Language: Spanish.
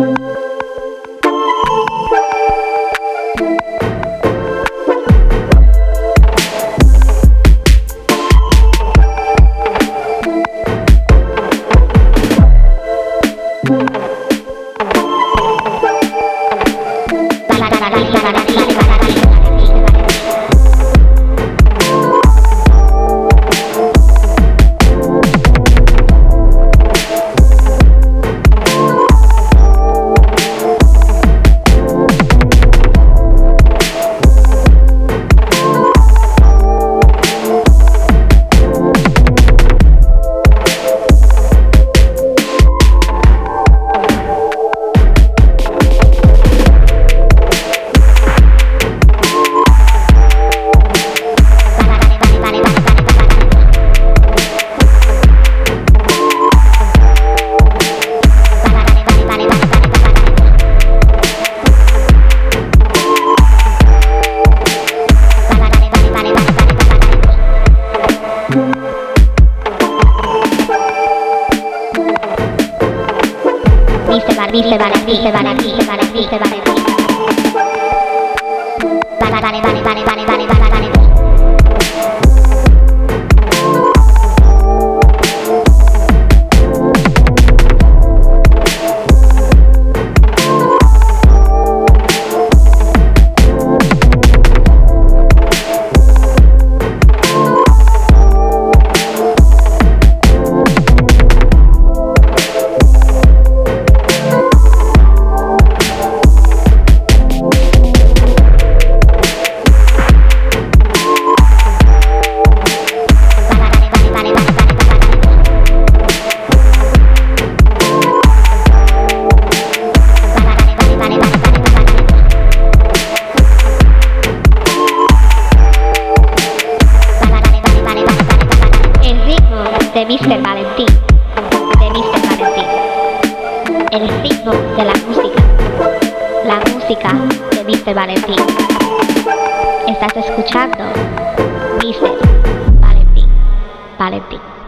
Bye. Vale, vale, vale, vale, vale. De Mr. Valentín. De Mr. Valentín. El ritmo de la música. La música de Mr. Valentín. Estás escuchando Mr. Valentín. Valentín.